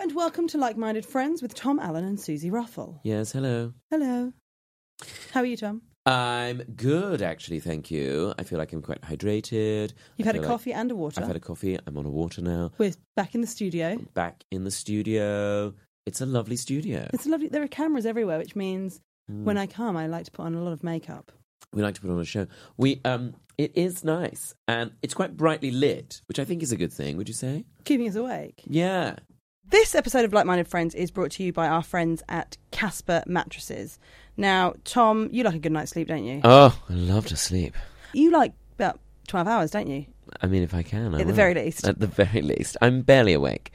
And welcome to Like Minded Friends with Tom Allen and Suzi Ruffell. Yes, hello. Hello. How are you, Tom? I'm good, actually, thank you. I feel like I'm quite hydrated. You've I had a feel like- coffee and a water. I've had a coffee. I'm on a water now. We're back in the studio. Back in the studio. It's a lovely studio. It's lovely. There are cameras everywhere, which means Hmm. when I come, I like to put on a lot of makeup. We like to put on a show. We um, it is nice and it's quite brightly lit, which I think is a good thing. Would you say? Keeping us awake. Yeah. This episode of Like Minded Friends is brought to you by our friends at Casper Mattresses. Now, Tom, you like a good night's sleep, don't you? Oh, I love to sleep. You like about 12 hours, don't you? I mean, if I can, I At the will. very least. At the very least, I'm barely awake,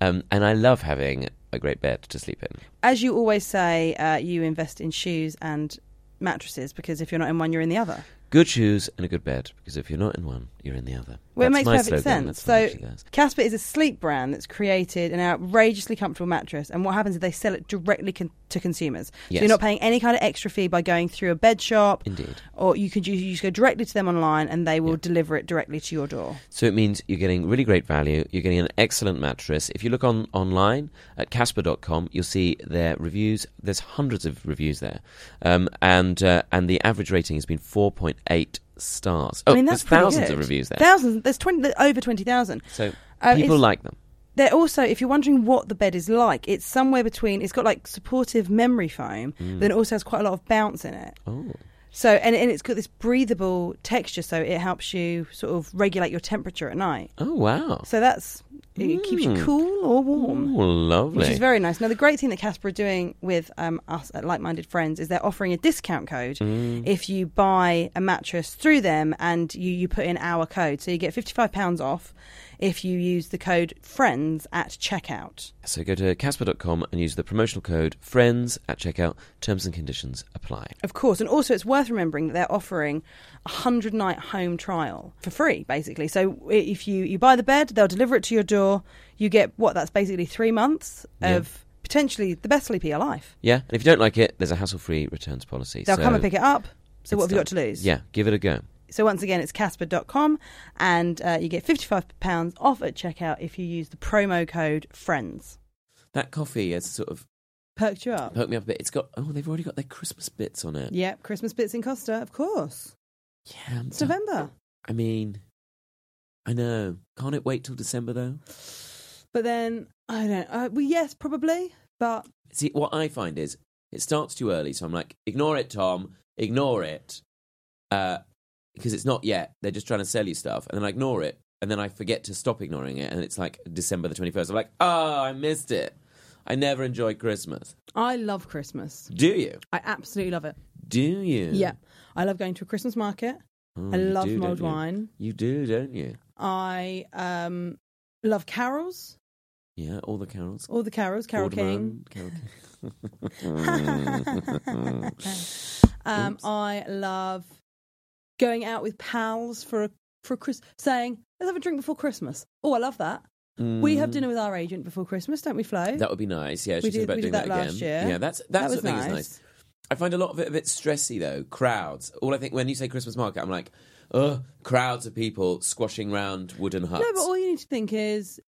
um, and I love having a great bed to sleep in. As you always say, uh, you invest in shoes and mattresses because if you're not in one, you're in the other. Good shoes and a good bed, because if you're not in one, you're in the other. Well, it makes perfect slogan. sense. That's So. Casper is a sleep brand that's created an outrageously comfortable mattress, and what happens is they sell it directly con- to consumers. So Yes. you're not paying any kind of extra fee by going through a bed shop, Indeed. or you could you, you just go directly to them online, and they will Yeah. deliver it directly to your door. So it means you're getting really great value. You're getting an excellent mattress. If you look on online at Casper.com, you'll see their reviews. There's hundreds of reviews there, um, and uh, and the average rating has been 4.8 stars. Oh, I mean, that's there's thousands good. of reviews there. Thousands. There's twenty over twenty thousand. So Uh, people like them. They're also, if you're wondering what the bed is like, it's somewhere between. It's got like supportive memory foam, Mm. but then it also has quite a lot of bounce in it. Oh, So and, and it's got this breathable texture, so it helps you sort of regulate your temperature at night. oh wow. So that's it keeps you Mm. cool or warm. Oh, lovely. Which is very nice. Now, the great thing that Casper are doing with um, us at Like Minded Friends is they're offering a discount code Mm. if you buy a mattress through them and you, you put in our code. So you get £55 off if you use the code FRIENDS at checkout. So go to Casper.com and use the promotional code FRIENDS at checkout. Terms and conditions apply. Of course. And also, it's worth remembering that they're offering a 100 night home trial for free, basically. So if you, you buy the bed, they'll deliver it to your door. You get what? That's basically three months Yeah. of potentially the best sleep of your life. Yeah, and if you don't like it, there's a hassle-free returns policy. They'll so come and pick it up. So, what have it's you got to lose? Yeah, give it a go. So once again, it's casper.com and uh, you get £55 off at checkout if you use the promo code FRIENDS. That coffee has sort of Perked you up? perked me up a bit. It's got oh, they've already got their Christmas bits on it. Yep, Christmas bits in Costa, of course. Yeah, I'm It's done. November. I mean, I know. Can't it wait till December though? But then, I don't uh, Well, yes, probably. But See, what I find is it starts too early, so I'm like, ignore it, Tom, ignore it, uh, because it's not yet. They're just trying to sell you stuff, and then I ignore it, and then I forget to stop ignoring it, and it's like December the 21st. I'm like, oh, I missed it. I never enjoy Christmas. I love Christmas. Do you? I absolutely love it. Do you? Yeah. I love going to a Christmas market. Oh, I love do, mulled wine. You do, don't you? I um, love carols. Yeah, all the carols. All the carols. Carole King. Carole King. Um, I love going out with pals for a for a Chris saying let's have a drink before Christmas. Oh, I love that. We have dinner mm. with our agent before Christmas, don't we, Flo? That would be nice. Yeah, We did- about we doing did that again. last year. Yeah, that's That that's was what I think is nice. nice. I find a lot of it a bit stressy though. Crowds. All I think when you say Christmas market, I'm like, ugh, crowds of people squashing round wooden huts. no, but all you need to think is,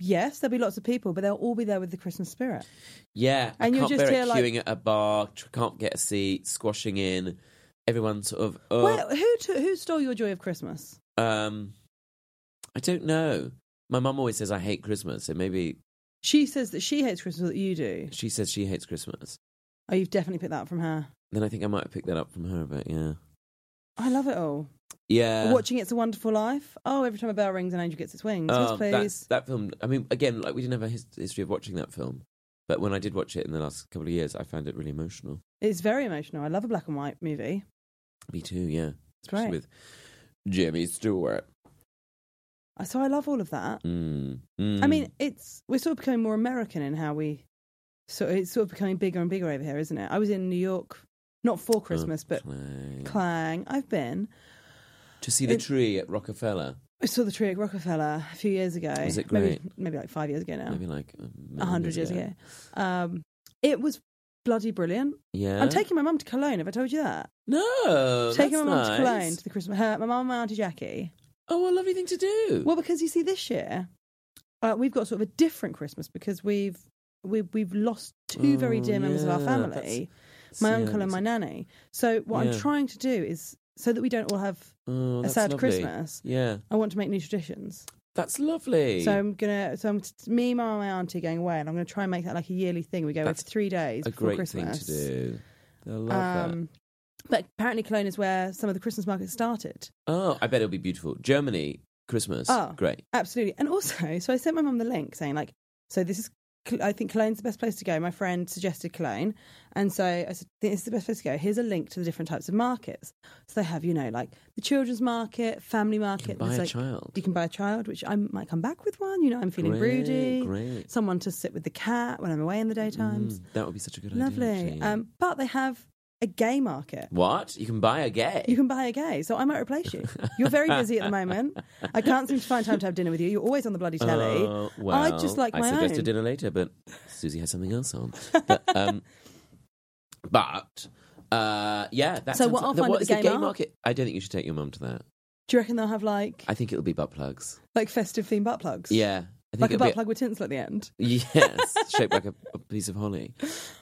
yes, there'll be lots of people, but they'll all be there with the Christmas spirit. yeah, and I can't just bear it like- queuing at a bar, can't get a seat, squashing in. Everyone sort of. Oh, Well, who t- who stole your joy of Christmas? um, I don't know. My mum always says I hate Christmas, so maybe She says that she hates Christmas, that you do. she says she hates Christmas. Oh, you've definitely picked that up from her. Then I think I might have picked that up from her, but yeah, I love it all. yeah. Watching It's a Wonderful Life. Oh, every time a bell rings, an angel gets its wings. Oh, yes, that, please. that film. I mean, again, like we didn't have a his- history of watching that film, but when I did watch it in the last couple of years, I found it really emotional. It's very emotional. I love a black and white movie. Me too. Yeah, It's great. with Jimmy Stewart. So I love all of that. Mm, mm. I mean, it's we're sort of becoming more American in how we. So it's sort of becoming bigger and bigger over here, isn't it? I was in New York, not for Christmas, but Clang. Clang. I've been. to see the it- tree at Rockefeller. I saw the tree at Rockefeller a few years ago. Was it Maybe, great? maybe like five years ago now. Maybe like A hundred years ago. Um, it was bloody brilliant. Yeah, I'm taking my mum to Cologne. Have I told you that? No, taking my mum nice. to Cologne to the Christmas. Her, my mum and my auntie Jackie. Oh, what a lovely thing to do. Well, because you see, this year uh, we've got sort of a different Christmas because we've we've we've lost two very Oh, dear members of our family, my uncle and my nanny. So what I'm trying to do is so that we don't all have oh, a sad lovely. Christmas. Yeah, I want to make new traditions. That's lovely. So I'm gonna, so I'm me, mum, and my auntie going away, and I'm gonna try and make that like a yearly thing. We go That's for three days a before great Christmas. thing to do. I love that. Um, but apparently Cologne is where some of the Christmas markets started. Oh, I bet it'll be beautiful. Germany, Christmas. Oh. Great. Absolutely. And also, so I sent my mum the link saying, like, so this is, I think Cologne's the best place to go. My friend suggested Cologne. And so I said, this is the best place to go. Here's a link to the different types of markets. So they have, you know, like the children's market, family market. buy a like, child. You can buy a child, which I might come back with one. You know, I'm feeling Great, broody. great. Someone to sit with the cat when I'm away in the daytimes. Mm, that would be such a good Lovely. idea. actually. Um, but they have a gay market. what? You can buy a gay? You can buy a gay, so I might replace you. You're very busy at the moment. I can't seem to find time to have dinner with you. You're always on the bloody telly. Oh, well, I'd just like my I my suggested own. dinner later, but Suzi has something else on. But, um, but uh, yeah, that's So what I'll find at the the gay market? I don't think you should take your mum to that. Do you reckon they'll have like I think it'll be butt plugs. like festive themed butt plugs? Yeah, like a butt plug with tinsel at the end. Yes, shaped like a, a piece of holly.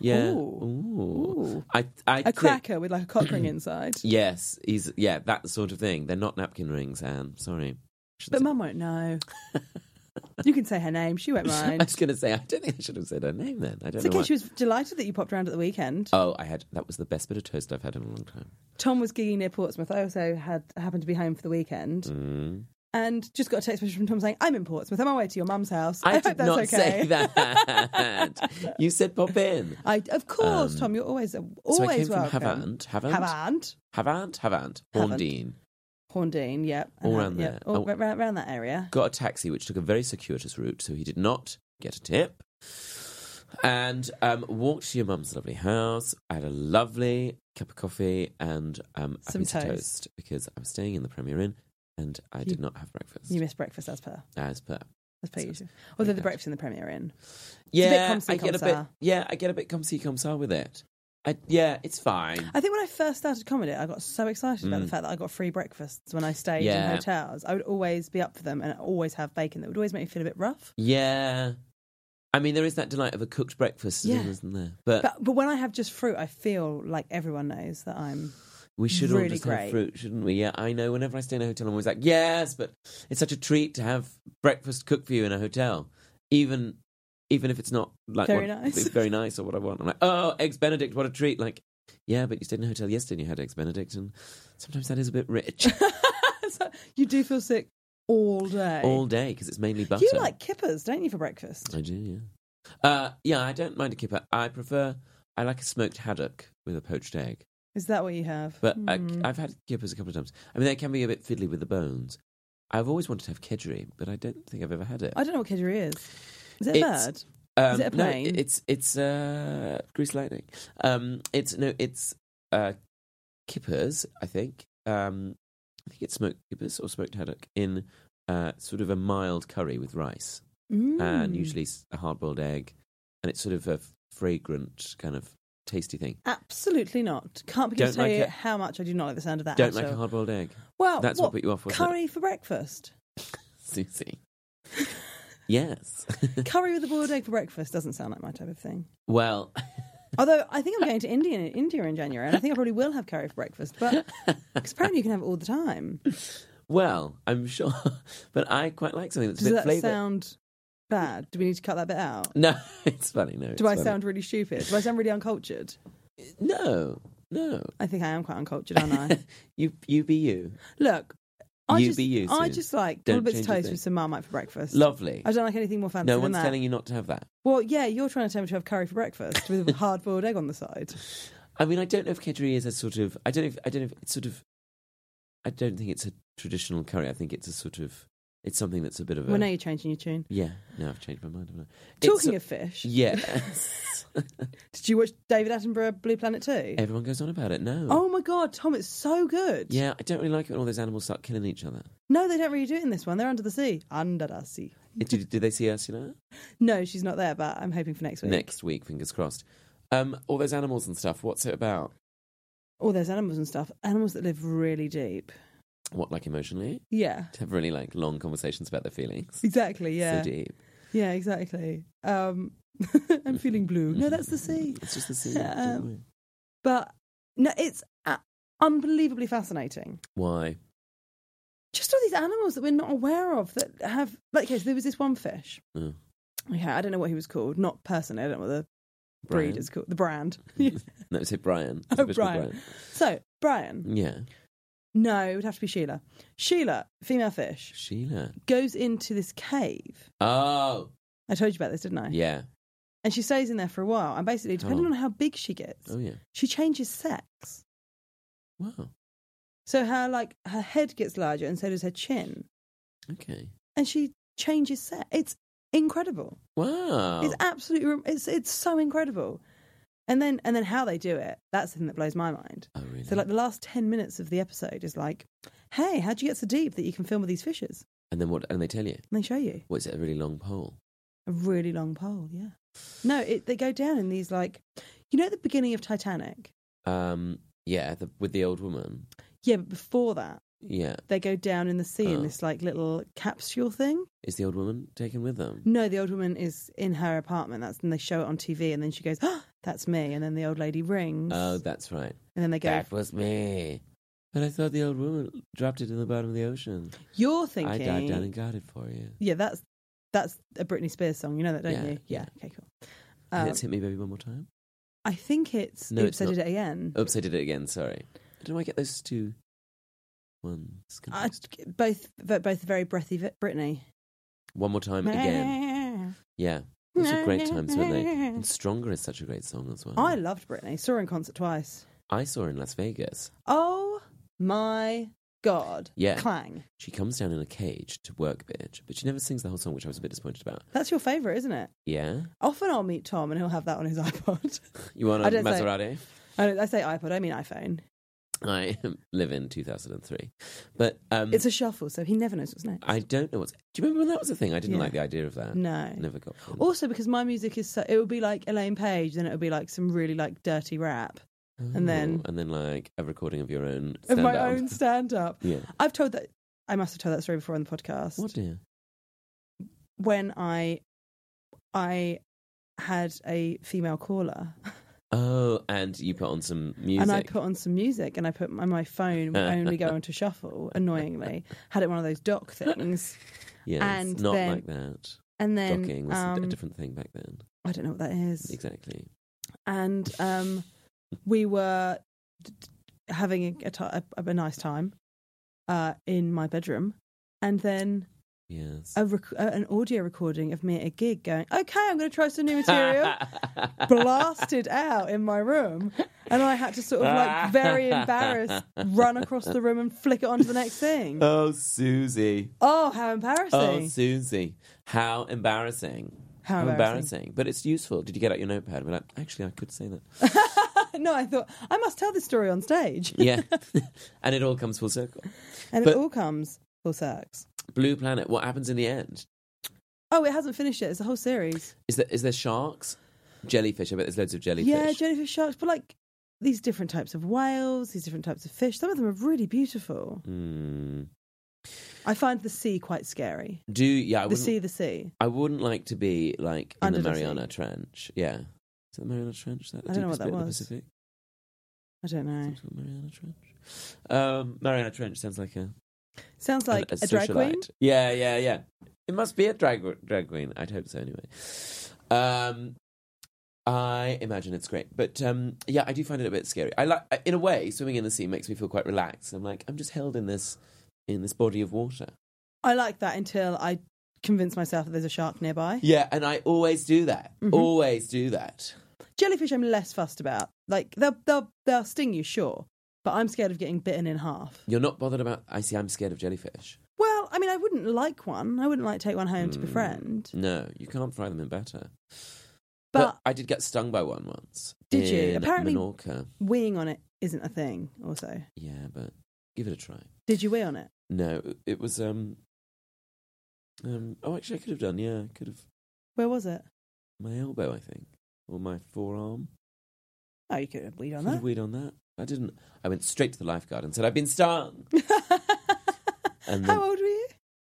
Yeah. Ooh. Ooh. I, I A think- cracker with like a cock ring inside. Yes, he's yeah, that sort of thing. They're not napkin rings, Anne. Sorry. But say- Mum won't know. you can say her name. She won't mind. I was going to say I don't think I should have said her name then. I don't It's know. okay. why. She was delighted that you popped around at the weekend. Oh, I had that was the best bit of toast I've had in a long time. Tom was gigging near Portsmouth. I also had happened to be home for the weekend Mm. And just got a text message from Tom saying, "I'm in Portsmouth. I'm on my way to your mum's house. I, I, hope did that's not okay." say that. you said pop in. I, of course, Um, Tom. You're always so always I came welcome. from Havant, Havant, Havant, Havant, Havant. Horndean. Horndean. Yep. All And round yep, there. all Oh. ra- around that area. Got a taxi which took a very circuitous route, so he did not get a tip. And um, walked to your mum's lovely house. I had a lovely cup of coffee and um, a Some piece of toast. toast because I was staying in the Premier Inn and I did not have breakfast. You missed breakfast as per as per. as per So- usual. Although the breakfast in the Premier Inn. Yeah, I get a bit. Yeah, I get a bit come see come with it. I, yeah, it's fine. I think when I first started comedy, I got so excited about the Mm. fact that I got free breakfasts when I stayed Yeah. in hotels. I would always be up for them and always have bacon. That would always make me feel a bit rough. Yeah, I mean there is that delight of a cooked breakfast, Yeah. isn't there? But, But but when I have just fruit, I feel like everyone knows that I'm. We should all just great. have fruit, shouldn't we? Yeah, I know. Whenever I stay in a hotel, I'm always like, yes, but it's such a treat to have breakfast cooked for you in a hotel, even even if it's not like Very what- nice. very nice or what I want. I'm like, oh, eggs Benedict, what a treat! Like, yeah, but you stayed in a hotel yesterday and you had eggs Benedict, and sometimes that is a bit rich So you do feel sick all day. all day because it's mainly butter. You like kippers, don't you, for breakfast? I do, yeah. Uh, yeah, I don't mind a kipper. I prefer. I like a smoked haddock with a poached egg. Is that what you have? But I, Hmm. I've had kippers a couple of times. I mean, they can be a bit fiddly with the bones. I've always wanted to have kedgeree, but I don't think I've ever had it. I don't know what kedgeree is. Is it a It's- bird? Um, Is it a no, plane? it's it's uh, grease lightning. Um, it's no, it's uh, kippers. I think. Um, I think it's smoked kippers or smoked haddock in uh, sort of a mild curry with rice. Mm. and usually a hard boiled egg, and it's sort of a fragrant kind of tasty thing. Absolutely not. Can't begin Don't to tell like you it? how much I do not like the sound of that. Don't at like all. a hard boiled egg. Well, That's what put you off, wasn't it? curry for breakfast. Suzi. yes. curry with a boiled egg for breakfast doesn't sound like my type of thing. well, Although I think I'm going to India India in January, and I think I probably will have curry for breakfast. But because apparently you can have it all the time. well, I'm sure, but I quite like something that's Does a bit that flavoured. sound bad? Do we need to cut that bit out? No, it's funny. No, Do I funny. sound really stupid? Do I sound really uncultured? No, no. I think I am quite uncultured, aren't I? You, you be you. Look, I You just, be you, I Sue. just like Don't little bits of change a toast thing. with some marmite for breakfast. Lovely. I don't like anything more fancy than that. No than one's that. telling you not to have that. Well, yeah, you're trying to tell me to have curry for breakfast with a hard boiled egg on the side. I mean, I don't know if kedgeree is a sort of. I don't know. If, I don't know if it's sort of. I don't think it's a traditional curry. I think it's a sort of. It's something that's a bit of a. Well, now you're changing your tune. yeah. now I've changed my mind. haven't I? Talking It's of fish, yes. did you watch David Attenborough Blue Planet 2? Everyone goes on about it. No. Oh my god, Tom, it's so good. Yeah, I don't really like it when all those animals start killing each other. No, they don't really do it in this one. They're under the sea. Under the sea. Did, did they see Ursula? No, she's not there, but I'm hoping for next week. Next week, fingers crossed. Um, all those animals and stuff. What's it about? All those animals and stuff. Animals that live really deep. What, like emotionally? Yeah. To have really like long conversations about their feelings. Exactly, yeah. So deep. Yeah, exactly. Um, I'm feeling blue. No, that's the sea. It's just the sea. Um. But no, it's uh, unbelievably fascinating. Why? Just all these animals that we're not aware of that have, like, okay, so there was this one fish. Oh. Okay, I don't know what he was called. Not personally, I don't know what the Brian? breed is called. The brand. No, say Brian. It's Oh, called Brian. So, Brian. Yeah. No, it would have to be Sheila. Sheila, female fish, Sheila. goes into this cave. Oh, I told you about this, didn't I? yeah. And she stays in there for a while. And basically, depending Oh. on how big she gets, Oh, yeah. she changes sex. Wow. So her like her head gets larger, and so does her chin, Okay. and she changes sex. It's incredible. Wow. It's absolutely rem- it's it's so incredible. And then and then how they do it, that's the thing that blows my mind. oh, really? So like the last ten minutes of the episode is like, hey, how'd you get so deep that you can film with these fishes? and then what? And they tell you? And they show you What is it? A really long pole? a really long pole. Yeah. No, it, they go down in these like, you know, at the beginning of Titanic. Um. Yeah. The, with the old woman. Yeah, but before that, Yeah. they go down in the sea in Oh. this like little capsule thing. Is the old woman taken with them? No, the old woman is in her apartment. That's and they show it on TV, and then she goes, oh, "That's me." And then the old lady rings, Oh, that's right. and then they go, That was me. But I thought the old woman dropped it in the bottom of the ocean. "You're thinking." I dived down and got it for you. Yeah, that's that's a Britney Spears song. You know that, don't Yeah, you? yeah. Okay, cool. Um, it's hit me baby one more time. I think it's No, Oops, it's I did it again. Oops, I did it again. Sorry. I don't know why I get those two ones. I, confused. both but both very breathy Vi- Britney. One more time again. Yeah. Those are great times, weren't they? Mm-hmm. And Stronger is such a great song as well. I loved Britney. Saw her in concert twice. I saw her in Las Vegas. Oh my god! Yeah. Clang. She comes down in a cage to work, bitch, but she never sings the whole song, which I was a bit disappointed about. That's your favourite, isn't it? Yeah? Often I'll meet Tom and he'll have that on his iPod. You want I a don't say- Maserati? I, don't- I say iPod, I mean iPhone. I live in 2003. But um, It's a shuffle, so he never knows what's next. I don't know what's. Do you remember when that was a thing? I didn't Yeah. like the idea of that. No. Never got. Also, because my music is so, it would be like Elaine Paige, then it would be like some really like dirty rap and then- Oh, and then like a recording of your own of my stand-up. own stand up. Yeah. I've told that, I must have told that story before on the podcast. What dear? When I, I had a female caller Oh, and you put on some music. and I put on some music and I put my, my phone would only go into shuffle, annoyingly. Had it one of those dock things. yes, and not then- like that. And then, Docking was a um, different thing back then. I don't know what that is. Exactly. and um, we were d- d- having a, a, a, a nice time uh, in my bedroom, and then Yes. a rec- uh, an audio recording of me at a gig going, "Okay, I'm going to try some new material." blasted out in my room, and I had to sort of like very embarrassed run across the room and flick it onto the next thing. oh, Suzi. Oh, how embarrassing! Oh, Suzi. How embarrassing. How embarrassing. But it's useful. Did you get out your notepad and be like, actually, I could say that? no, I thought I must tell this story on stage, yeah. and it all comes full circle. and But- it all comes full circles. Blue Planet, what happens in the end? Oh, it hasn't finished yet. It's a whole series. Is there is there sharks, jellyfish? I bet there's loads of jellyfish. Yeah, jellyfish, sharks, but like these different types of whales, these different types of fish. Some of them are really beautiful. Mm. I find the sea quite scary. Do yeah? I the wouldn't, sea, the sea. I wouldn't like to be like in Under the sea. Mariana Trench. Yeah, is it the Mariana Trench? Is that the I don't know deepest what that bit of the was. Pacific? I don't know. Mariana Trench. Um, Mariana Trench sounds like a Sounds like an- a, drag queen. Yeah, yeah, yeah. It must be a drag drag queen. I'd hope so. Anyway, um, I imagine it's great, but um, yeah, I do find it a bit scary. I like, in a way, swimming in the sea makes me feel quite relaxed. I'm like, I'm just held in this in this body of water. I like that until I convince myself that there's a shark nearby. Yeah, and I always do that. Mhm. Always do that. Jellyfish, I'm less fussed about. Like they'll they'll they'll sting you, sure, but I'm scared of getting bitten in half. You're not bothered about. I see. I'm scared of jellyfish. Well, I mean, I wouldn't like one. I wouldn't like to take one home to befriend. No, you can't fry them in batter. But, But, I did get stung by one once. Did you? in Apparently- Menorca. weeing on it isn't a thing. Also, Yeah, but give it a try. did you wee on it? No, it was um um oh actually I could have done, yeah, I could have Where was it? my elbow, I think. Or my forearm. Oh, you could have weed on Could have that. weed on that. I didn't I went straight to the lifeguard and said, I've been stung And then- How old were you?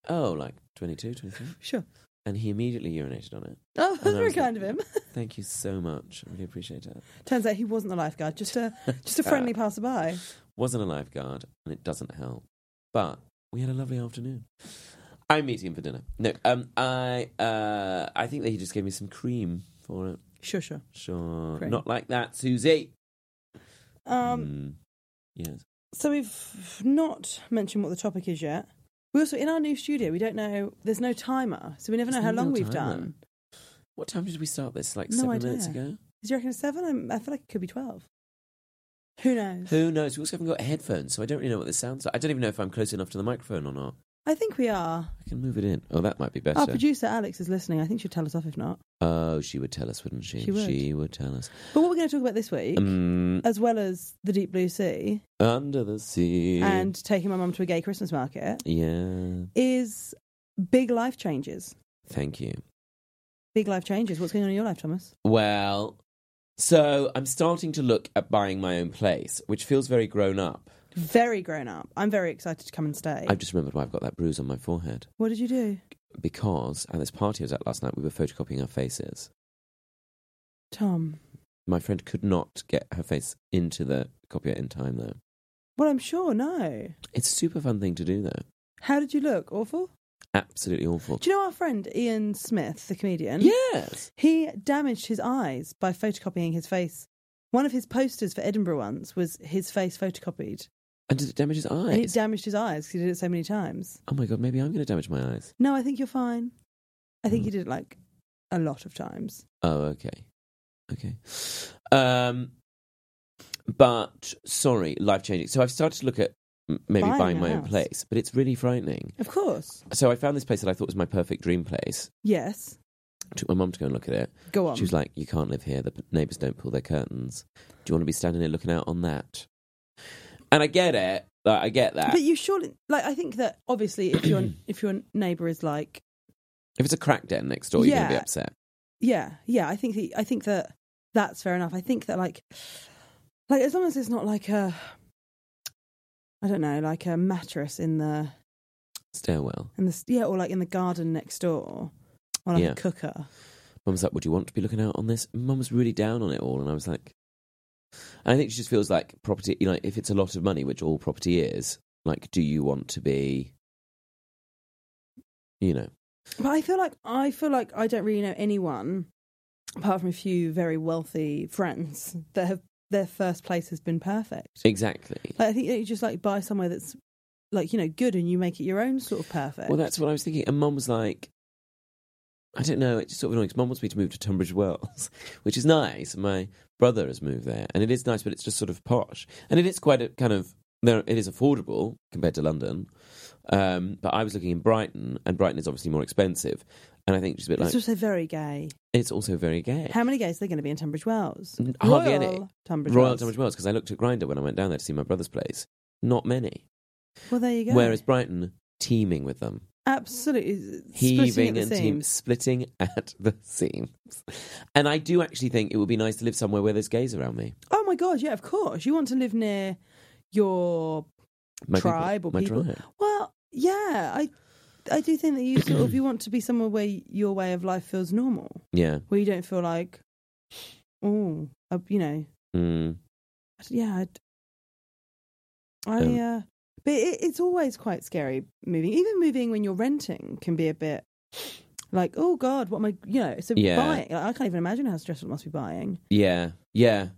Oh, like 22, 23. Sure. And he immediately urinated on it. Oh, that's very was like- kind of him. Thank you so much. I really appreciate it. Turns out he wasn't the lifeguard, just a just a friendly passerby. Wasn't a lifeguard, and it doesn't help. But we had a lovely afternoon. I'm meeting him for dinner. No, um, I, uh, I think that he just gave me some cream for it. Sure, sure. Sure, Cream. not like that, Suzi. Um, Mm, yes. So we've not mentioned what the topic is yet. We also in our new studio. We don't know. There's no timer, so we never know how no long we've done. What time did we start this? Like No seven minutes ago. Do you reckon seven? I feel like it could be twelve. Who knows? Who knows? We also haven't got headphones, so I don't really know what this sounds like. I don't even know if I'm close enough to the microphone or not. I think we are. I can move it in. Oh, that might be better. Our producer Alex is listening. I think she'll tell us off if not. Oh, she would tell us, wouldn't she? She would. tell us. But what we're going to talk about this week, Um, as well as the deep blue sea under the sea. and taking my mum to a gay Christmas market, yeah. is big life changes. Thank you. Big life changes. What's going on in your life, Thomas? Well, so I'm starting to look at buying my own place, which feels very grown up. Very grown up. I'm very excited to come and stay. I've just remembered why I've got that bruise on my forehead. What did you do, Because at this party I was at last night, we were photocopying our faces. Tom? My friend could not get her face into the copier in time, though. Well, I'm sure. No. It's a super fun thing to do, though. How did you look? Awful. Absolutely awful. Do you know our friend Ian Smith, the comedian? Yes. He damaged his eyes by photocopying his face. One of his posters for Edinburgh once was his face photocopied. And did it damage his And it damaged his eyes because he did it so many times. oh my god, maybe I'm going to damage my eyes. No, I think you're fine. I think he did it like a lot of times. Oh, okay. Okay. Um, but sorry, life changing. So I've started to look at m- maybe Buying buying, a my own house. place, but it's really frightening. Of course. So I found this place that I thought was my perfect dream place. Yes. Took my mum to go and look at it. Go on. She was like, "You can't live here. The p- neighbours don't pull their curtains. Do you want to be standing here looking out on that?" And I get it. Like, I get that. but you surely like I think that obviously if your if your neighbour is like if it's a crack den next door, you're going to be upset. yeah yeah I think the, I think that that's fair enough. I think that like like as long as it's not like a I don't know like a mattress in the Stairwell. in the yeah or like in the garden next door or like Yeah. a cooker. Mum was like, "Would you want to be looking out on this?" Mum was really down on it all, and I was like, and I think she just feels like property. You know, if it's a lot of money, which all property is, like, do you want to be, you know, But I feel like I feel like I don't really know anyone apart from a few very wealthy friends that have their first place has been perfect. exactly? Like, I think that you just like buy somewhere that's like you know good and you make it your own sort of perfect. Well, that's what I was thinking. And Mum was like, I don't know. It's sort of annoying. Mum wants me to move to Tunbridge Wells, which is nice. My brother has moved there, and it is nice, but it's just sort of posh, and it is quite a kind of there. It is affordable compared to London. Um, but I was looking in Brighton, and Brighton is obviously more expensive. And I think just a bit it's like also very gay. it's also very gay. How many gays are there going to be in Tunbridge Wells? Hardly Royal any. Tunbridge Royal Wells. Tunbridge Wells, because I looked at Grindr when I went down there to see my brother's place. Not many. Well, there you go. Whereas Brighton, teeming with them. Absolutely. heaving and seams. splitting at the seams. And I do actually think it would be nice to live somewhere where there's gays around me. Oh my god, yeah, of course. You want to live near your My people- tribe or my people. tribe. Well, yeah, I I do think that you sort of you want to be somewhere where your way of life feels normal, Yeah. where you don't feel like, oh, you know, Mm. yeah. I'd, I Um, uh, but it, it's always quite scary moving. Even moving when you're renting can be a bit like, oh god, what am I? You know, so Yeah. buying. I can't even imagine how stressful it must be buying. Yeah. Yeah.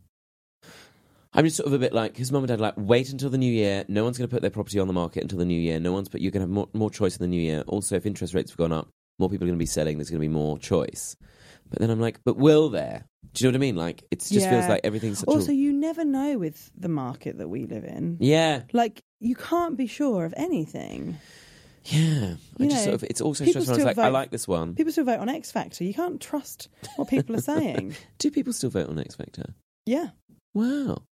I'm just sort of a bit like his mum and dad are like wait until the new year. No one's going to put their property on the market until the new year. No one's but you're going to have more, more choice in the new year. Also, if interest rates have gone up, more people are going to be selling. There's going to be more choice. But then I'm like, but will there? Do you know what I mean? Like it just feels like everything's such Also, a you never know with the market that we live in. yeah, Like you can't be sure of anything. yeah. I You just know, sort of it's also people stressful. I was still like, I vote- like this one. People still vote on X Factor. You can't trust what people are saying. Do people still vote on X Factor? Yeah, Wow.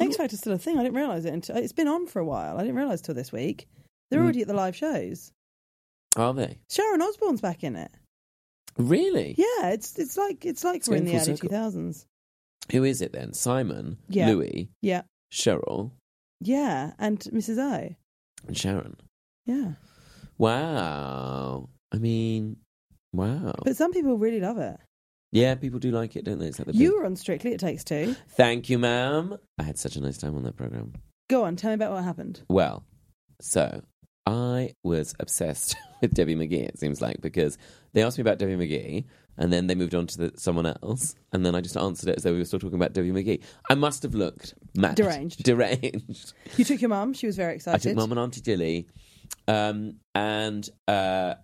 X Factor's still a thing. I didn't realise it until it's been on for a while. I didn't realise till this week. They're Mm. already at the live shows. Are they Sharon Osbourne's back in it. Really? Yeah, it's it's like it's like we're in the early circle. two thousands. Who is it then? Simon, Yeah. Louis, Yeah, Cheryl, yeah, and Mrs. I, and Sharon. Yeah, Wow. I mean, wow. but some people really love it. Yeah, people do like it, don't they? It's like the You big- were on Strictly. It takes two. Thank you, ma'am. I had such a nice time on that program. Go on, tell me about what happened. Well, so I was obsessed with Debbie McGee. It seems like because they asked me about Debbie McGee, and then they moved on to the, someone else, and then I just answered it as though we were still talking about Debbie McGee. I must have looked mad, Deranged. deranged. You took your mum. She was very excited. I took Mum and Auntie Dilly, um, and uh,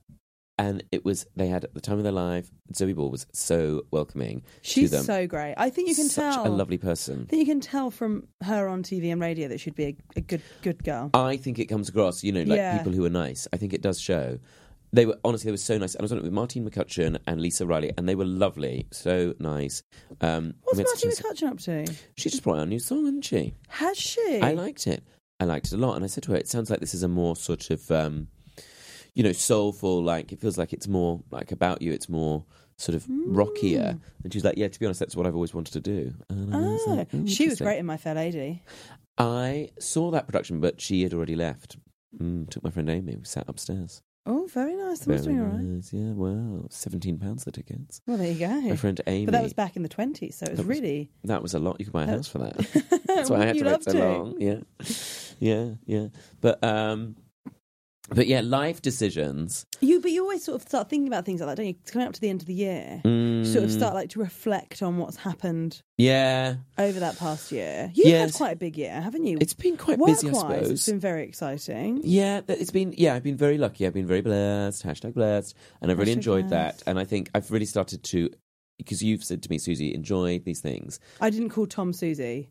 and it was they had at the time of their life. Zoe Ball was so welcoming She's to them. so great. I think you can Such tell. a lovely person. I think you can tell from her on TV and radio that she'd be a, a good good girl. I think it comes across, you know, like Yeah. people who are nice. I think it does show. They were honestly, they were so nice. And I was on it with Martine McCutcheon and Lisa Riley, and they were lovely, so nice. Um, What's we had such Martine McCutcheon up to? She just brought out a new song, didn't she? Has she? I liked it. I liked it a lot, and I said to her, "It sounds like this is a more sort of, um, you know, soulful. Like it feels like it's more like about you. It's more sort of rockier." Mm. And she's like, "Yeah, to be honest, that's what I've always wanted to do." And I was Oh, like, "Oh, she was great in My Fair Lady. I saw that production, but she had already left. Mm, took my friend Amy. We sat upstairs. Oh, very nice. That must Very right. nice. Yeah, well, seventeen pounds the tickets. Well, there you go. My friend Amy. But that was back in the 20s, so it was That was- really. That was a lot. You could buy a house for that. That's why I had to wait so long. Yeah, yeah, yeah. But um, but yeah, life decisions. You, but you always sort of start thinking about things like that, don't you? Coming up to the end of the year, you sort of Mm, start like to reflect on what's happened Yeah, over that past year. You've Yes. had quite a big year, haven't you? it's been quite busy, I suppose. It's been very exciting. Yeah, it's been. Yeah, I've been very lucky. I've been very blessed. Hashtag blessed, and I've really Hashtag enjoyed blessed. that. And I think I've really started to, because you've said to me, Suzi, enjoy these things. I didn't call Tom Suzi.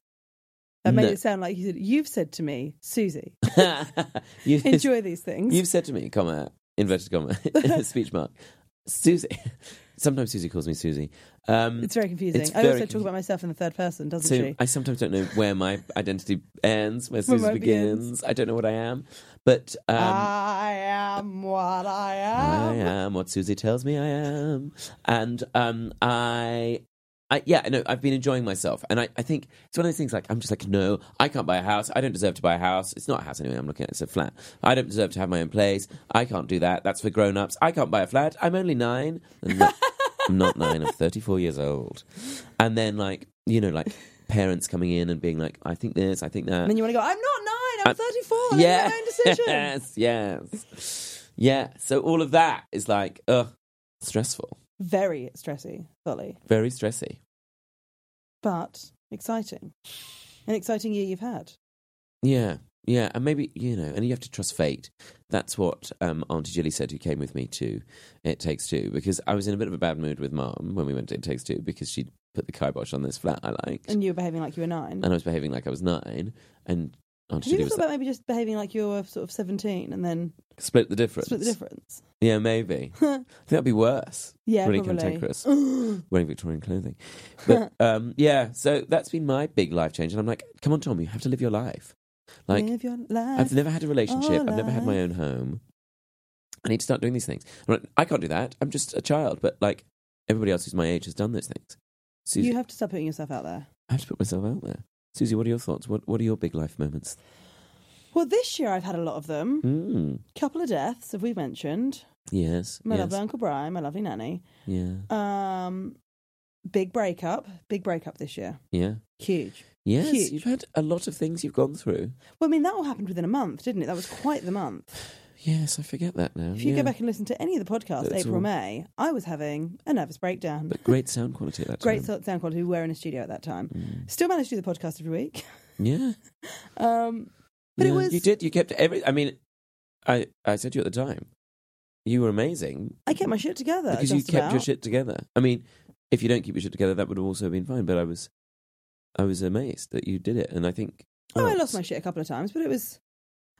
That made No. it sound like you said, You've said to me, Suzi, you, enjoy these things. You've said to me, comma, inverted comma, speech mark, Suzi. Sometimes Suzi calls me Suzi. Um, It's very confusing. It's I very also talk confu- about myself in the third person, doesn't so she? I sometimes don't know where my identity ends, where Suzi mine begins. begins. I don't know what I am, but um, I am what I am. I am what Suzi tells me I am, and um, I. I, yeah, no, I've been enjoying myself, and I, I think it's one of those things. Like I'm just like, no, I can't buy a house. I don't deserve to buy a house. It's not a house anyway. I'm looking at it, it's a flat. I don't deserve to have my own place. I can't do that. That's for grown ups. I can't buy a flat. I'm only nine. And look, I'm not nine. I'm 34 years old. And then like you know like parents coming in and being like, I think this, I think that. And then you want to go, I'm not nine, I'm I'm- 34, I make my own decision. Yes, yes. Yeah. So all of that is like, ugh, stressful. Very stressy, Fully. Very stressy. but exciting. An exciting year you've had. Yeah. Yeah. And maybe, you know, and you have to trust fate. That's what um, Auntie Jilly said, who came with me to It Takes Two, because I was in a bit of a bad mood with Mum when we went to It Takes Two because she'd put the kibosh on this flat I liked. And you were behaving like you were nine. and I was behaving like I was nine. And Have you thought about maybe just behaving like you were sort of 17 and then split the difference. split the difference? Yeah, maybe. I think that'd be worse. Yeah, really probably. cantankerous. wearing Victorian clothing. But um, yeah, so that's been my big life change. And I'm like, come on, Tom, you have to live your life. Like, Live your life. I've never had a relationship. I've never had my own home. I need to start doing these things. Like, I can't do that. I'm just a child. But like everybody else who's my age has done those things. You have to start putting yourself out there. I have to put myself out there. Suzi, what are your thoughts? What What are your big life moments? Well, this year I've had a lot of them. Mm. Couple of deaths, have we mentioned? Yes. My yes. lovely Uncle Brian, my lovely nanny. Yeah. Um, big breakup. Big breakup this year. Yeah. Huge. Yes. Huge. You've had a lot of things you've gone through. Well, I mean, that all happened within a month, didn't it? That was quite the month. Yes, I forget that now. If you yeah. go back and listen to any of the podcasts, That's April, all. May, I was having a nervous breakdown. But great sound quality at that Great time. thought sound quality. We were in a studio at that time. Mm. Still managed to do the podcast every week. Yeah. Um, but it was. You did. You kept every. I mean, I I said to you at the time, you were amazing I kept my shit together. because you kept your shit together. I mean, if you don't keep your shit together, that would have also been fine. But I was, I was amazed that you did it, and I think. Oh, I lost my shit a couple of times, but it was.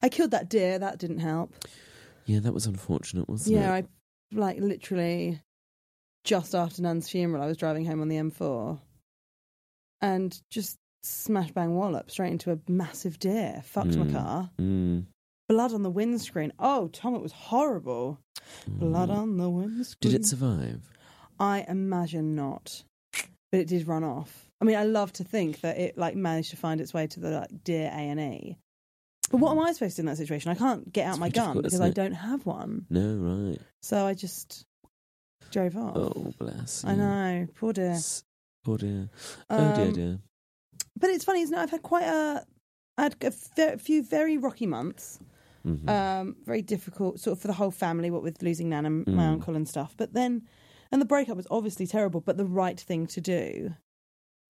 I killed that deer. That didn't help. Yeah, that was unfortunate, wasn't Yeah, it? Yeah, I like literally just after Nan's funeral, I was driving home on the M4 and just smash bang wallop straight into a massive deer. Fucked my Mm. car. Mm. Blood on the windscreen. Oh, Tom, it was horrible. Blood on the windscreen. Did it survive? I imagine not, but it did run off. I mean, I love to think that it like managed to find its way to the like, deer A and E. But what am I supposed to do in that situation? I can't get out It's my gun because I don't have one. No, right. So I just drove off. Oh, bless. I you. know, poor dear. Poor dear. oh dear, Um, dear. But it's funny, isn't it? I've had quite a, I had a few very rocky months. Mhm. Um, very difficult, sort of for the whole family, what with losing Nan and my Mm. uncle and stuff. But then, and the breakup was obviously terrible, but the right thing to do.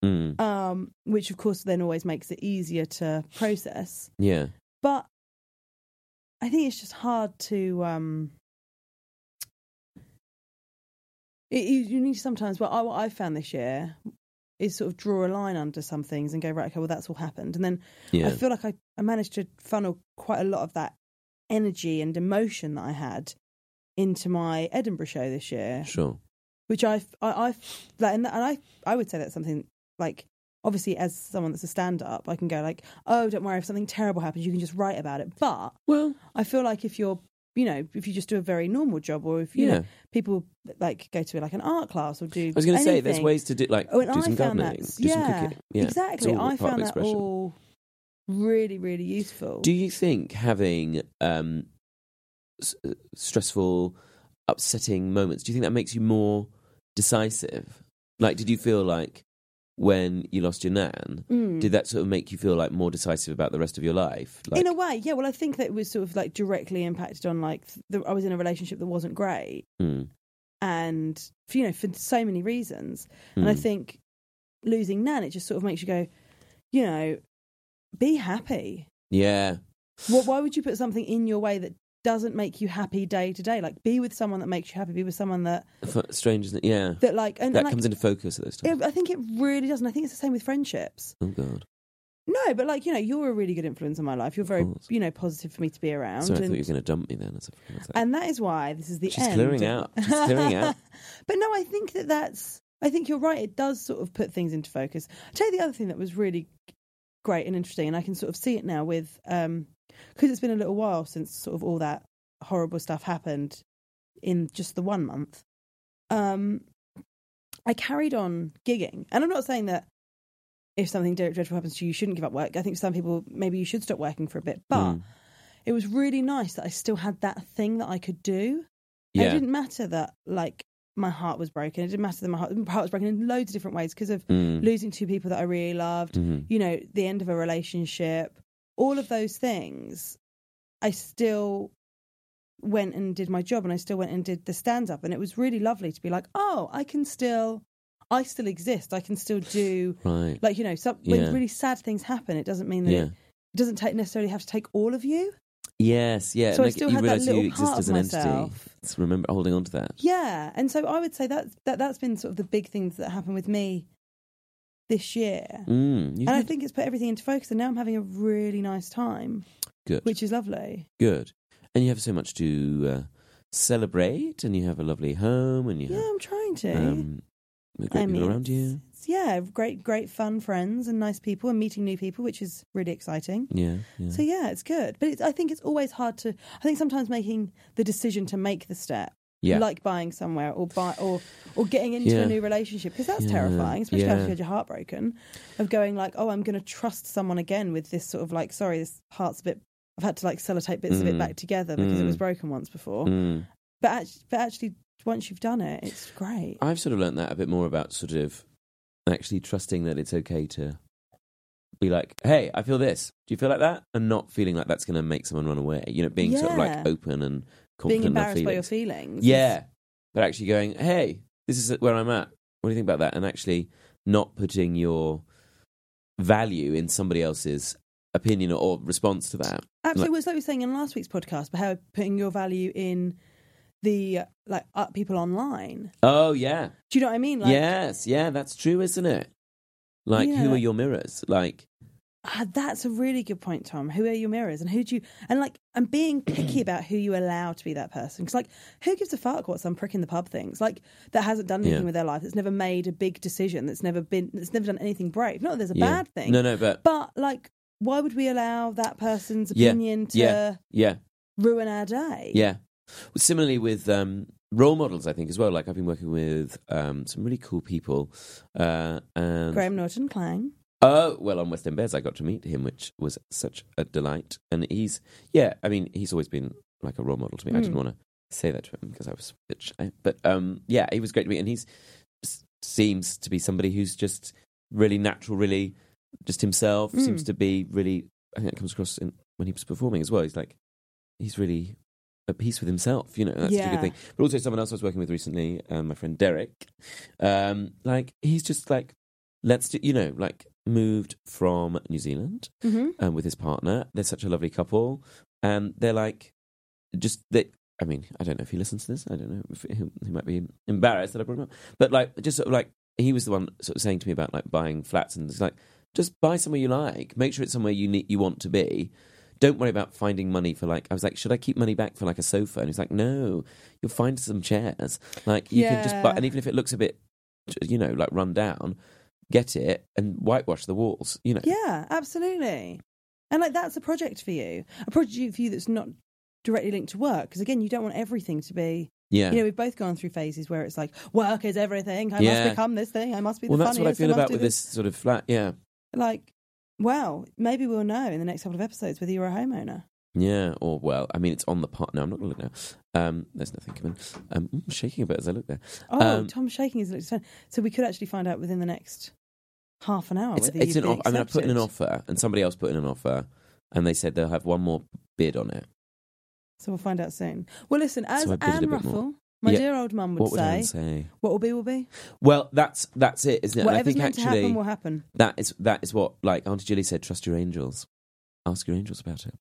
Mm. Um, which of course then always makes it easier to process. Yeah. But I think it's just hard to. Um, it, you, you need to sometimes. Well, I, what I've found this year is sort of draw a line under some things and go right. Okay, well that's all happened, and then Yeah. I feel like I, I managed to funnel quite a lot of that energy and emotion that I had into my Edinburgh show this year, Sure. which I've, I, I've like, and, and I, I would say that's something like obviously as someone that's a stand up, I can go like, oh, don't worry, if something terrible happens, you can just write about it. But Well, I feel like if you're, you know, if you just do a very normal job, or if you Yeah. know, people like go to like an art class or do. I was going to say, there's ways to do like Oh, and do I some found gardening, that, do yeah, some cooking. Yeah, exactly. I found that all really, really useful. Do you think having um, s- uh, stressful, upsetting moments, do you think that makes you more decisive? Like, did you feel like when you lost your nan, Mm. did that sort of make you feel like more decisive about the rest of your life? Like, in a way, yeah. Well, I think that it was sort of like directly impacted on like the, I was in a relationship that wasn't great, mm, and for, you know for so many reasons. And I mm. think losing Nan, it just sort of makes you go, you know, be happy. yeah, What, why would you put something in your way that doesn't make you happy day to day? Like, be with someone that makes you happy. Be with someone that strange, isn't it? Yeah, that like and, that and, like, comes into focus at those times. it- I think it really does, and I think it's the same with friendships. oh God, No, but like you know, you're a really good influence on my life. You're very you know positive for me to be around. sorry, I thought you were going to dump me then. As a- and that is why this is the She's end. clearing out. She's clearing out. but no, I think that that's. I think you're right. It does sort of put things into focus. I'll tell you the other thing that was really great and interesting, and I can sort of see it now with um because it's been a little while since sort of all that horrible stuff happened in just the one month. Um, I carried on gigging, and I'm not saying that if something dreadful happens to you, you shouldn't give up work. I think some people maybe you should stop working for a bit, but Mm. it was really nice that I still had that thing that I could do. yeah, It didn't matter that like my heart was broken. It didn't matter that my heart, my heart was broken in loads of different ways because of Mm. losing two people that I really loved. Mhm. You know, the end of a relationship, all of those things. I still went and did my job, and I still went and did the stand up, and it was really lovely to be like, oh, I can still, I still exist. I can still do right. like you know, some, when Yeah. really sad things happen, it doesn't mean that Yeah. it, it doesn't take necessarily have to take all of you. Yes, yeah. So I and like, still you realise you little exist part as of an entity. It's remember holding on to that. Yeah, and so I would say that that that's been sort of the big things that happened with me this year, Mm, and I think it's put everything into focus. And now I'm having a really nice time, good, which is lovely. good, and you have so much to uh, celebrate, and you have a lovely home, and you Yeah, have I'm trying to. um, great I mean, around you. yeah, great, great fun friends and nice people and meeting new people, which is really exciting. Yeah, yeah. So yeah, it's good. But it's, I think it's always hard to. I think sometimes making the decision to make the step, Yeah. like buying somewhere or buy or or getting into Yeah. a new relationship, because that's Yeah, terrifying, especially yeah. after you had your heart broken. Of going like, oh, I'm going to trust someone again with this sort of like, sorry, this heart's a bit. I've had to like sellotape bits of it Mm. back together because it was Mm. broken once before. Mm. But actually, but actually, once you've done it, it's great. I've sort of learned that a bit more about sort of actually trusting that it's okay to be like, hey, I feel this. Do you feel like that? And not feeling like that's going to make someone run away. You know, being sort of like open and Being embarrassed by your feelings. Yeah. But actually going, hey, this is where I'm at. What do you think about that? And actually not putting your value in somebody else's opinion or response to that. Absolutely. It's like we were saying in last week's podcast but how putting your value in the like people online. Oh, yeah. Do you know what I mean? Like, yes. Yeah, that's true, isn't it? Like, who are your mirrors? Like, ah, that's a really good point, Tom. Who are your mirrors, and who do you and like and being picky about who you allow to be that person? Because like, who gives a fuck what some prick in the pub thinks? Like that hasn't done anything Yeah. with their life. That's never made a big decision. That's never been. That's never done anything brave. Not that there's a yeah. bad thing. No, no, but But like, why would we allow that person's Yeah. opinion to Yeah. yeah. ruin our day? Yeah. Well, similarly with um, role models, I think as well. Like I've been working with um, some really cool people, uh, and Graham Norton Clang. Oh well, on West End Bares, I got to meet him, which was such a delight. And he's yeah, I mean, he's always been like a role model to me. I didn't Mm. want to say that to him because I was a bit shy, but um, yeah, he was great to meet, and he's s- seems to be somebody who's just really natural, really just himself. Mm. Seems to be really. I think it comes across in, when he was performing as well. He's like he's really at peace with himself. You know, that's a good thing. But also, someone else I was working with recently, um, my friend Derek. Um, like he's just like, let's do, you know, like moved from New Zealand hmm um, with his partner. They're such a lovely couple, and they're like, just they. I mean, I don't know if he listens to this. I don't know if he, he might be embarrassed that I brought him up. But like, just sort of like he was the one sort of saying to me about like buying flats, and it's like, just buy somewhere you like. Make sure it's somewhere you need, you want to be. Don't worry about finding money for like. I was like, should I keep money back for like a sofa? And he's like, no, you'll find some chairs. Like you can just buy, and even if it looks a bit, you know, like run down, get it and whitewash the walls. You know, Yeah, absolutely. And like that's a project for you, a project for you that's not directly linked to work. Because again, you don't want everything to be. yeah. You know, we've both gone through phases where it's like work is everything. I Yeah. must become this thing. I must be well, the that's what I feel must about with this sort of flat. Yeah, Like, well, maybe we'll know in the next couple of episodes whether you're a homeowner. Yeah, or well, I mean, it's on the part. No, I'm not going to look now. Um, there's nothing coming. Um, mm, shaking a bit as I look there. Oh, Um, Tom's shaking his lips. So we could actually find out within the next half an hour It's, it's an. Off- I mean, I put in an offer, and somebody else put in an offer, and they said they'll have one more bid on it. So we'll find out soon. Well, listen, as So I bidded a Anne. Ruffell, my Yeah. dear old mum would would say, say? what will be will be. Well, that's that's it, isn't it? And I Whatever's think meant to happen will happen. that is that is what like Auntie Julie said. Trust your angels. Ask your angels about it.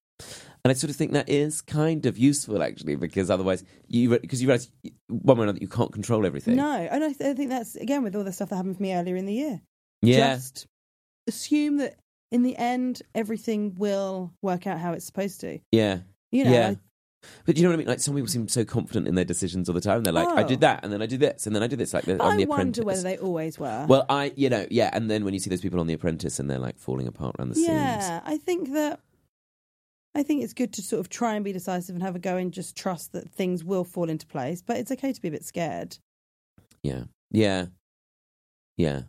And I sort of think that is kind of useful actually, because otherwise you because you realize one way or another you can't control everything. No, and I, th- I think that's again with all the stuff that happened for me earlier in the year. Yeah. Just assume that in the end everything will work out how it's supposed to. yeah. You know, yeah. I- But you know what I mean? Like some people seem so confident in their decisions all the time. They're like, I Oh. did that, and then I did this, and then I did this. Like on I The wonder Apprentice. whether they always were. Well, I, you know, yeah, and then when you see those people on The Apprentice and they're like falling apart around the seams. yeah, I think that. I think it's good to sort of try and be decisive and have a go and just trust that things will fall into place. But it's okay to be a bit scared. Yeah, yeah, yeah.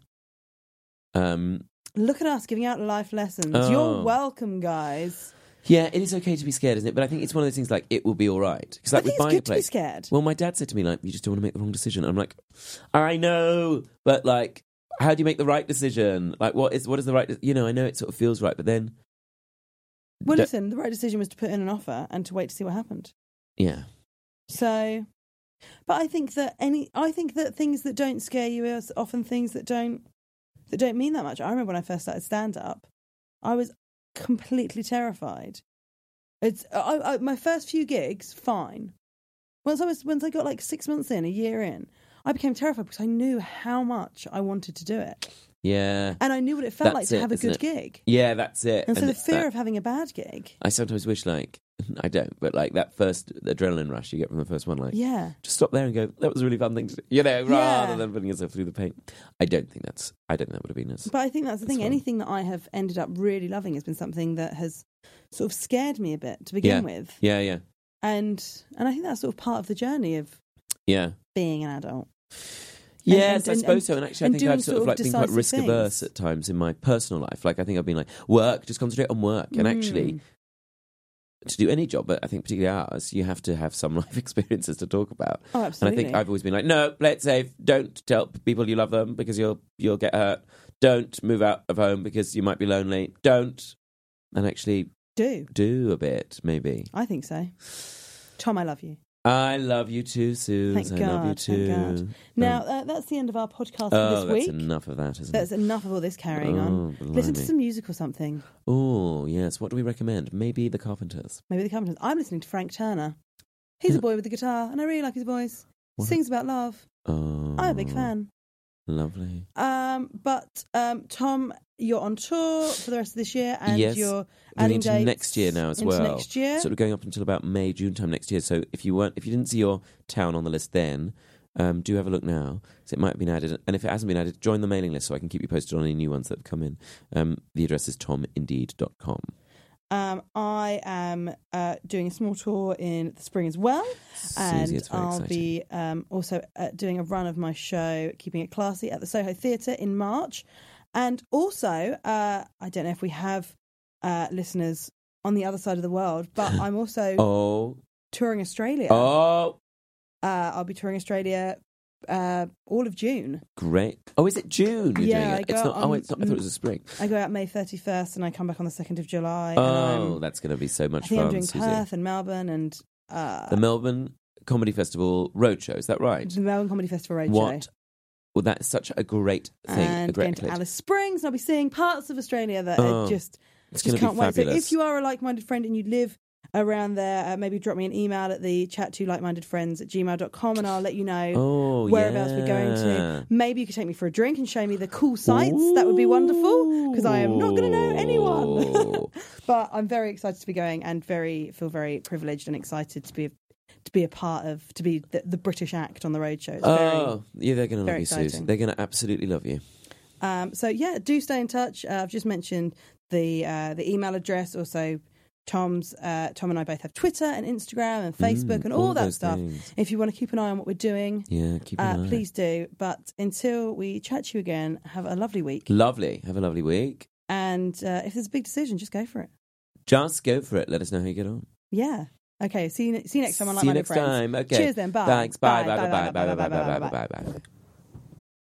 Um, Look at us giving out life lessons. Oh. You're welcome, guys. yeah, it is okay to be scared, isn't it? But I think it's one of those things like it will be all right. Because like I think with it's buying a good to be scared. Well, my dad said to me like, "You just don't want to make the wrong decision." I'm like, I know, but like, how do you make the right decision? Like, what is what is the right? You know, I know it sort of feels right, but then, Well, listen, the right decision was to put in an offer and to wait to see what happened. yeah, So, but I think that any, I think that things that don't scare you are often things that don't, that don't mean that much. I remember when I first started stand up, I was completely terrified. It's I, I, my first few gigs, fine. Once I was, once I got like six months in, a year in, I became terrified because I knew how much I wanted to do it, yeah, and I knew what it felt like to it, have a good it? gig. yeah. That's it. And so the fear that- of having a bad gig, I sometimes wish like I don't, but like that first adrenaline rush you get from the first one, like Yeah. just stop there and go, that was a really fun thing to do. You know, Yeah. rather than putting yourself through the pain. I don't think that's, I don't think that would have been as. But I think that's the thing. fine. Anything that I have ended up really loving has been something that has sort of scared me a bit to begin Yeah. with. Yeah, yeah, And and I think that's sort of part of the journey of yeah. being an adult. Yes, and- I suppose and- so. And actually, I think I've sort sort of like been quite risk averse at times in my personal life. Like I think I've been like, work, just concentrate on work. And actually, Mm. To do any job, but I think particularly ours, you have to have some life experiences to talk about. Oh, And I think I've always been like, no, let's safe. Don't tell people you love them because you'll you'll get hurt. Don't move out of home because you might be lonely. Don't. And actually do. do a bit, maybe. I think so. Tom, I love you. I love you too, Suze. Thank I love you God, thank God. Now, uh, that's the end of our podcast for oh, this that's week. enough of that, isn't That's it? enough of all this carrying Oh, on. Listen to some music or something. Oh, yes. What do we recommend? Maybe The Carpenters. Maybe the Carpenters. I'm listening to Frank Turner. He's a boy with a guitar, and I really like his voice. What? Sings about love. Oh, I'm a big fan. Lovely. Um, but um, Tom, you're on tour for the rest of this year, and Yes. you're Going adding into dates next year now as well. Next year, Sort of going up until about May, June time next year. So if you weren't, if you didn't see your town on the list then, um, do have a look now. So it might have been added, and if it hasn't been added, join the mailing list so I can keep you posted on any new ones that have come in. Um, the address is tomindeed.com. um, I am uh, doing a small tour in the spring as well, and Suzi, very I'll exciting. be um, also uh, doing a run of my show, keeping it classy, at the Soho Theatre in March, and also uh, I don't know if we have uh, listeners on the other side of the world, but I'm also Oh, touring Australia. oh, Uh, I'll be touring Australia uh, all of June. great. Oh, is it June? You're Yeah, it? It's not. out Oh, it's not. I thought it was a spring. I go out May 31st and I come back on the 2nd of July. Oh, that's going to be so I much fun. I'm doing Suzi. Perth and Melbourne and uh, The Melbourne Comedy Festival roadshow. Is that right? the Melbourne Comedy Festival Roadshow. What? Well, that's such a great thing. a And great going to. Alice Springs, and I'll be seeing parts of Australia that Oh, are just just can't wait. So if you are a like-minded friend and you live around there, uh, maybe drop me an email at the chat to like-minded friends at gmail.com and I'll let you know oh, whereabouts we're going to. Maybe you could take me for a drink and show me the cool sites. That would be wonderful because I am not going to know anyone. But I'm very excited to be going and very feel very privileged and excited to be to be a part of to be the, the British act on the roadshow. It's very, oh, yeah, they're going to love you, exciting. They're going to absolutely love you. Um, so yeah, do stay in touch. Uh, I've just mentioned the uh, the email address. Also, Tom's uh, Tom and I both have Twitter and Instagram and Facebook Mm, and all, all that stuff. things. If you want to keep an eye on what we're doing, Yeah, keep an uh, eye. please do. But until we chat to you again, have a lovely week. Lovely. Have a lovely week. And uh, if there's a big decision, just go for it. Just go for it. Let us know how you get on. Yeah. Okay. See you. See you next time on See you next Friends. time. Okay. Cheers then. Bye. Thanks. Bye. Bye, Bye. bye, Bye. bye, Bye. bye, Bye. bye, Bye. bye, Bye. bye. Bye. Bye.